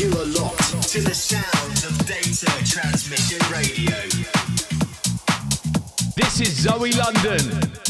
to the of data transmission radio. This is Zoe London.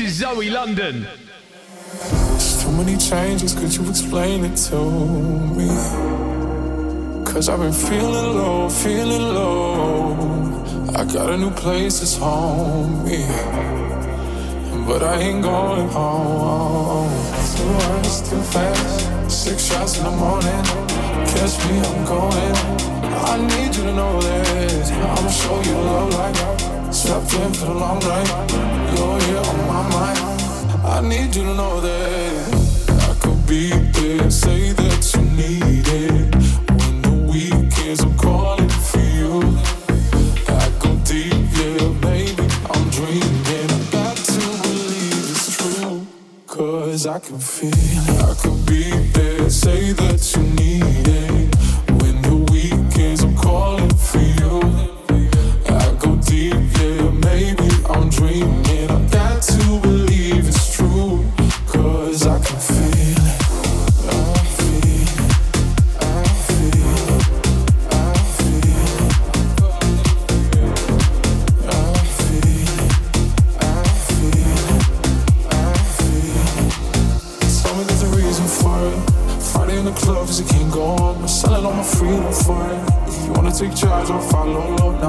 This is Zoe London. Too many changes, could you explain it to me? Cause I've been feeling low, feeling low. I got a new place that's home me. But I ain't going home. Too fast. Six shots in the morning. Catch me, I'm going. I need you to know. I'ma show you love like Slept in for the long night. You're here on my mind. I need you to know that I could be there. Say that you need it. When the weekends I'm calling for you. I go deep, yeah, baby. I'm dreaming. I got to believe it's true. Cause I can feel it. I could be there. Say that you need it.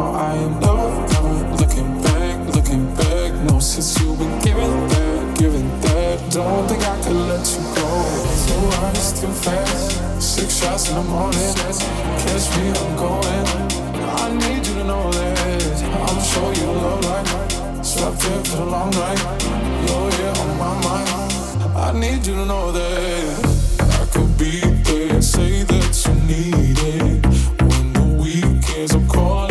now I am never, looking back, looking back. No, since you been giving that, giving that. Don't think I could let you go. Too honest, too fast. Six shots in the morning. Catch me, I'm going. I need you to know that. I'm sure you love like Slept in for the long night. You're here on my mind. I need you to know that I could be there. Say that you need it. When the weekends I'm calling.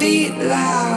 beat loud.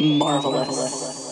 marvelous. marvelous.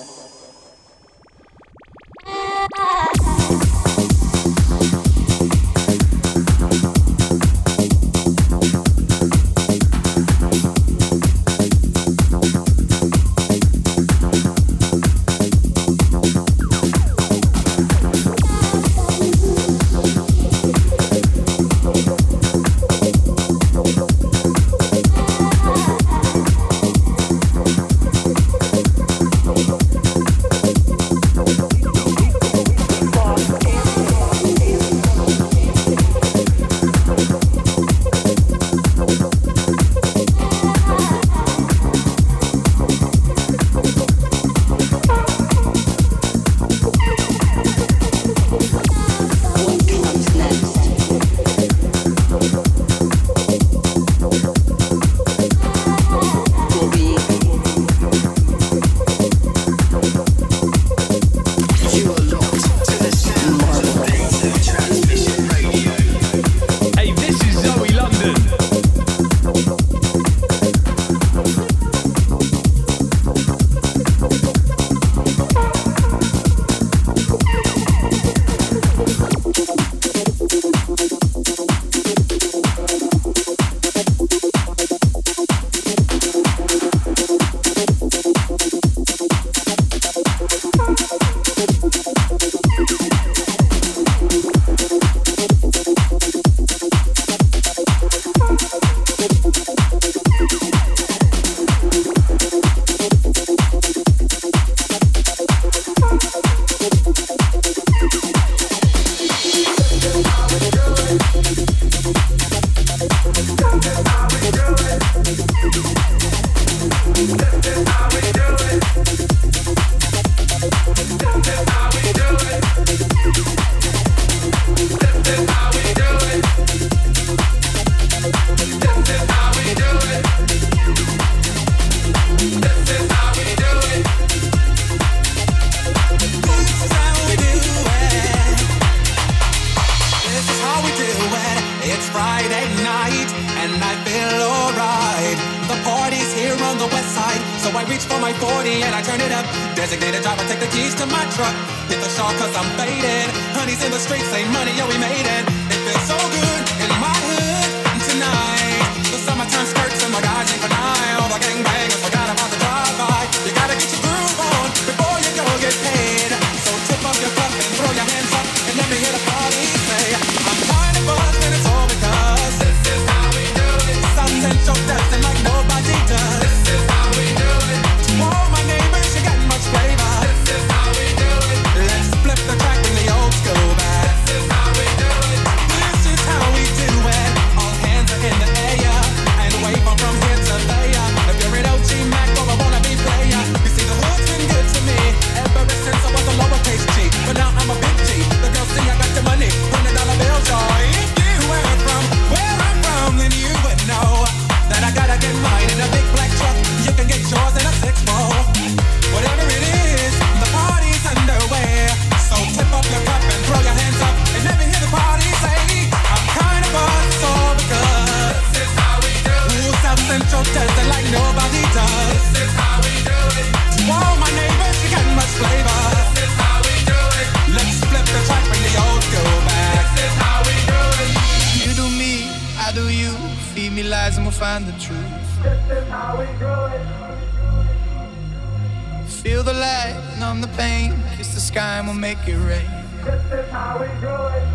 black, numb the pain, kiss the sky and we'll make it rain. This is how we do it.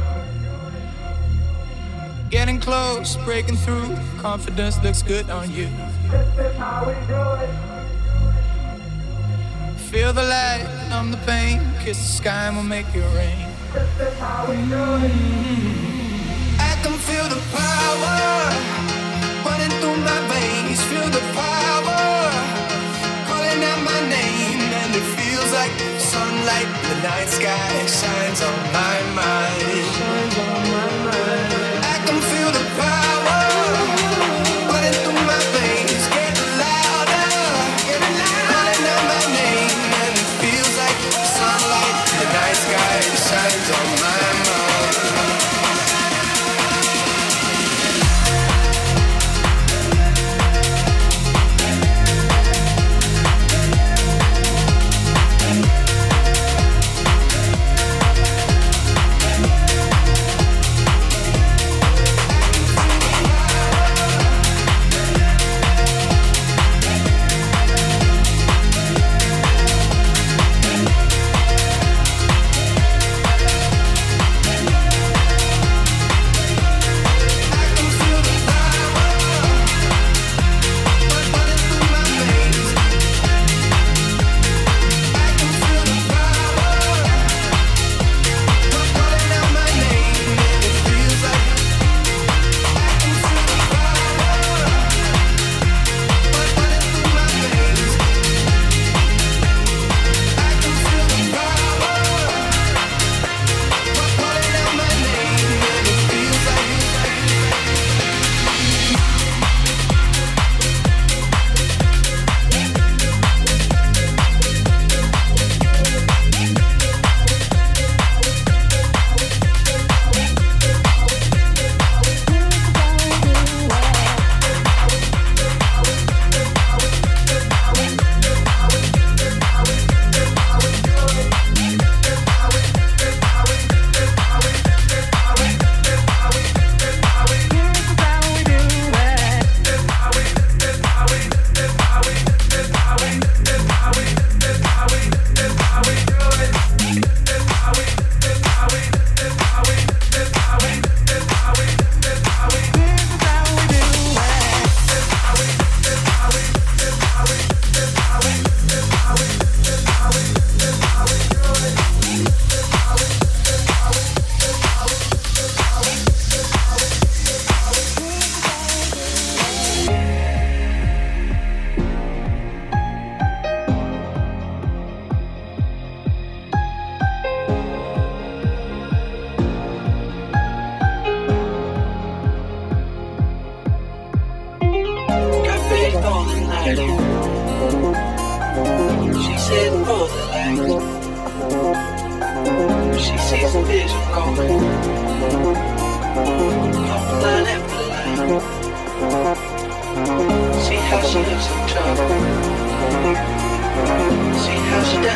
Getting close, breaking through, confidence looks good on you. This is how we do it. Feel the light, numb the pain, kiss the sky and we'll make it rain. This is how we do it. I can feel the power running through my veins, feel the power. like sunlight, the night sky shines on my mind.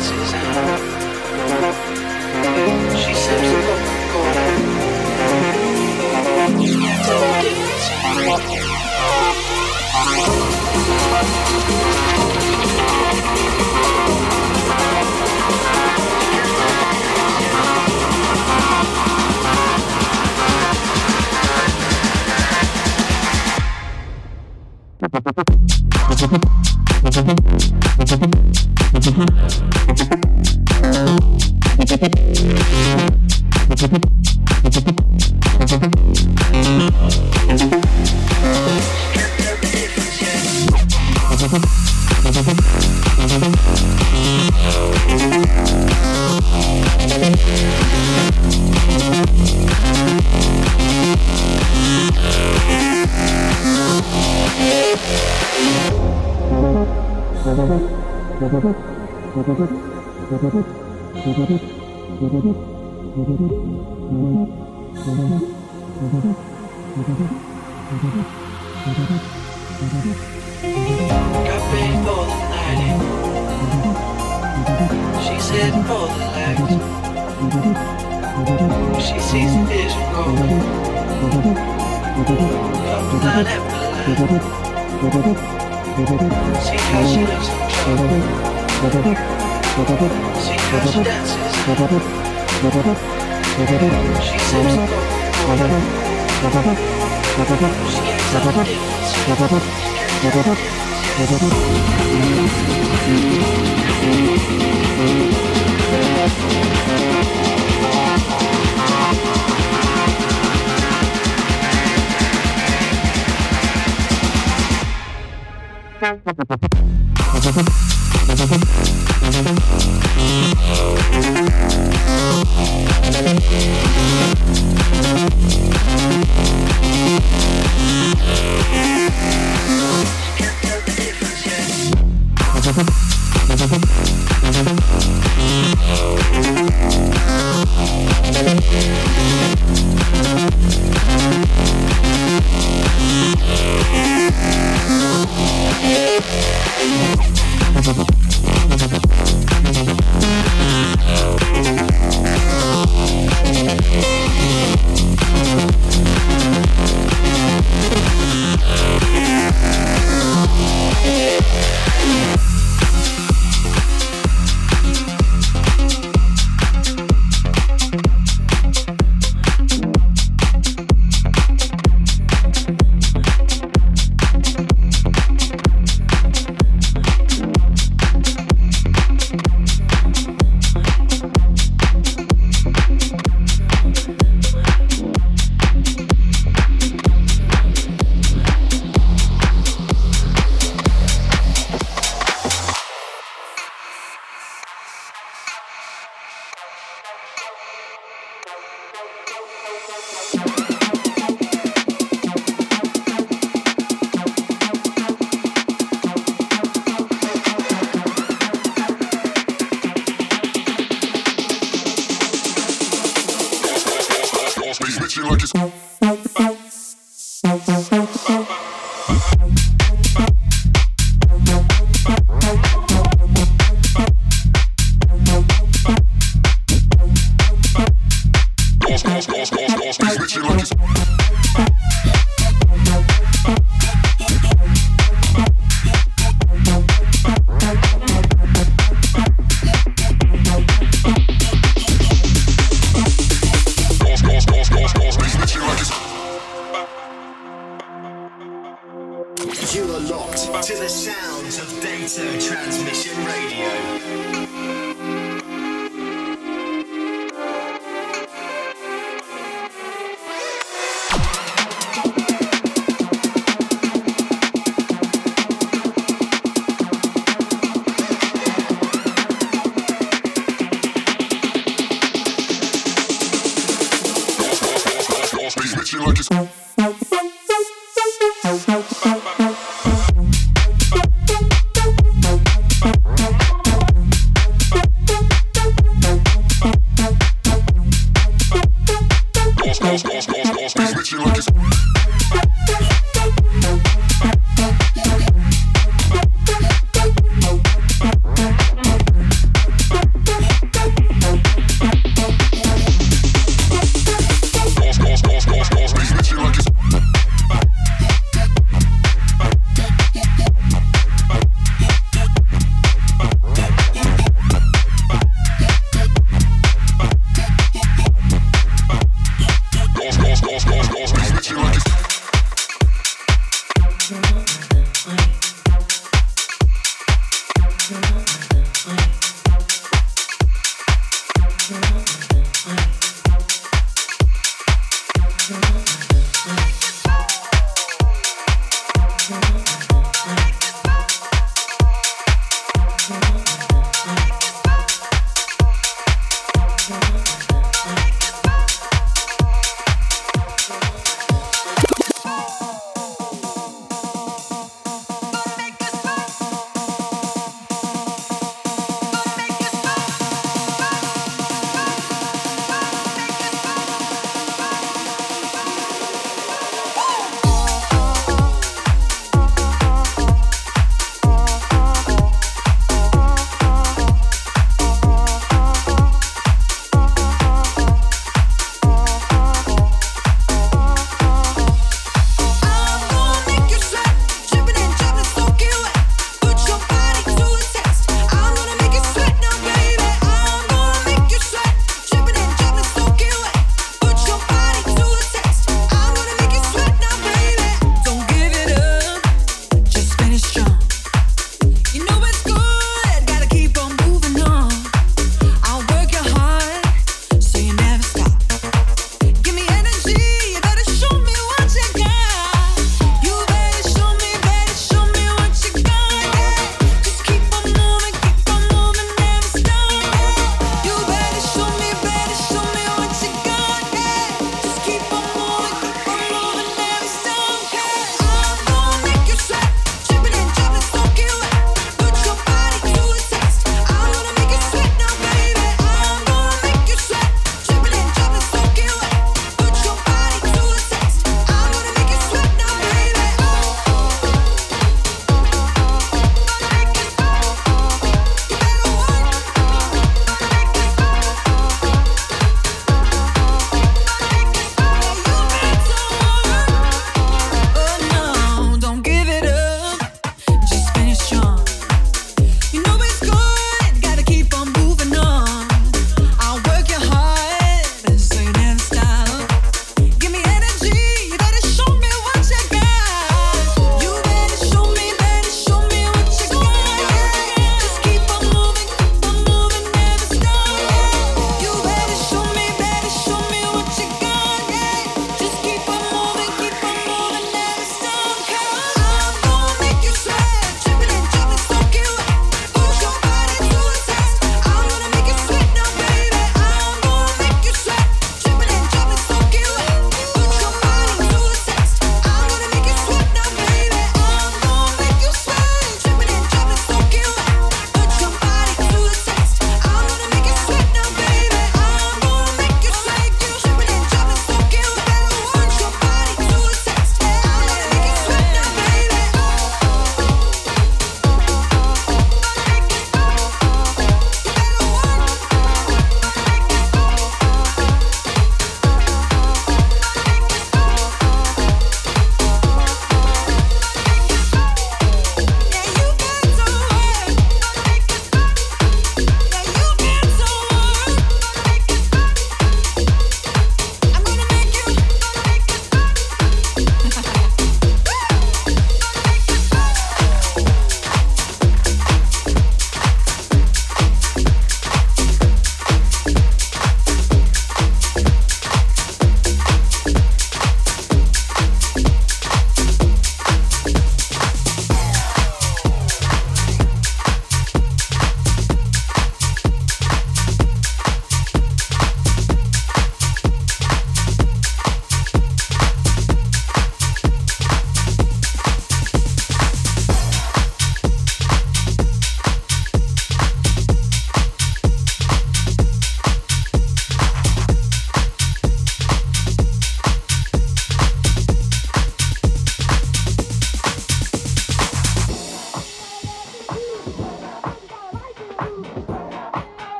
She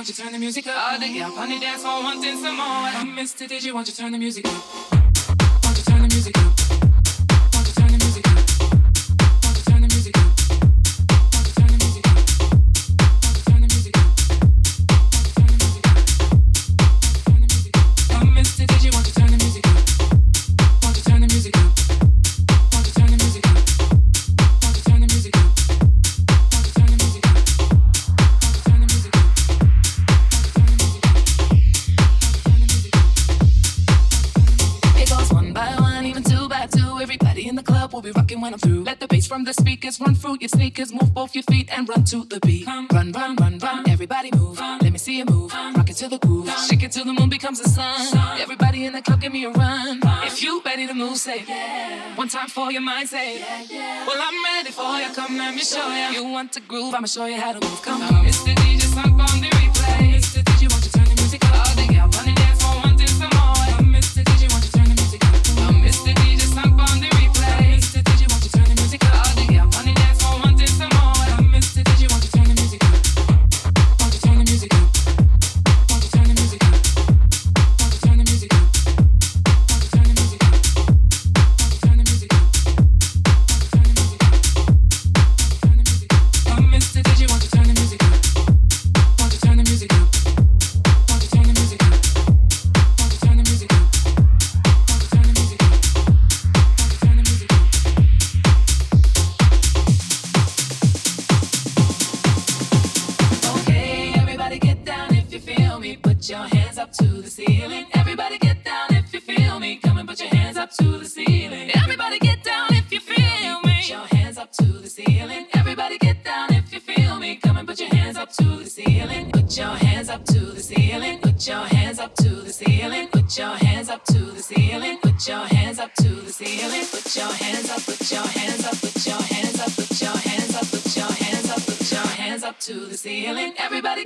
want you turn the music up? All the y'all on the dance floor wanting some more. I missed it, did you want you turn the music up? Want you turn the music up? kids move both your feet and run to the beat. Run, run, run, run. run. Everybody move. Let me see you move. Rock it to the groove. Shake it till the moon becomes the sun. Everybody in the club, give me a run. If you ready to move, say yeah. One time for your mind, say yeah, yeah. Well, I'm ready for you. Come, let me show you. You want to groove? I'ma show you how to move. Come on, it's the DJ song on the replay. It's the DJ, won't you turn the music up? Oh, they got running dance for one. to the ceiling. Everybody get down if you feel me. Come and put your hands up to the ceiling. Put your hands up to the ceiling. Put your hands up to the ceiling. Put your hands up to the ceiling. Put your hands up to the ceiling. Put your hands up. Put your hands up. Put your hands up. Put your hands up. Put your hands up. Put your hands up to the ceiling. Everybody.